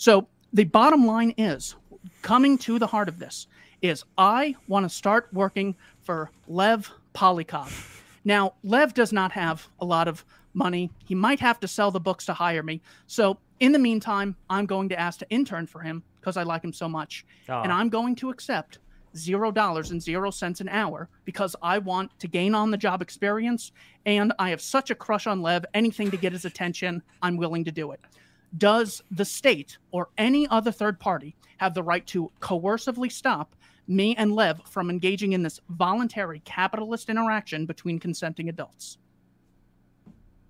So the bottom line is coming to the heart of this is I want to start working for Lev Polikov. Now, Lev does not have a lot of money. He might have to sell the books to hire me. So, in the meantime, I'm going to ask to intern for him because I like him so much. Ah. And I'm going to accept zero dollars and zero cents an hour because I want to gain on the job experience. And I have such a crush on Lev. Anything to get his attention, I'm willing to do it. Does the state or any other third party have the right to coercively stop me and Lev from engaging in this voluntary capitalist interaction between consenting adults?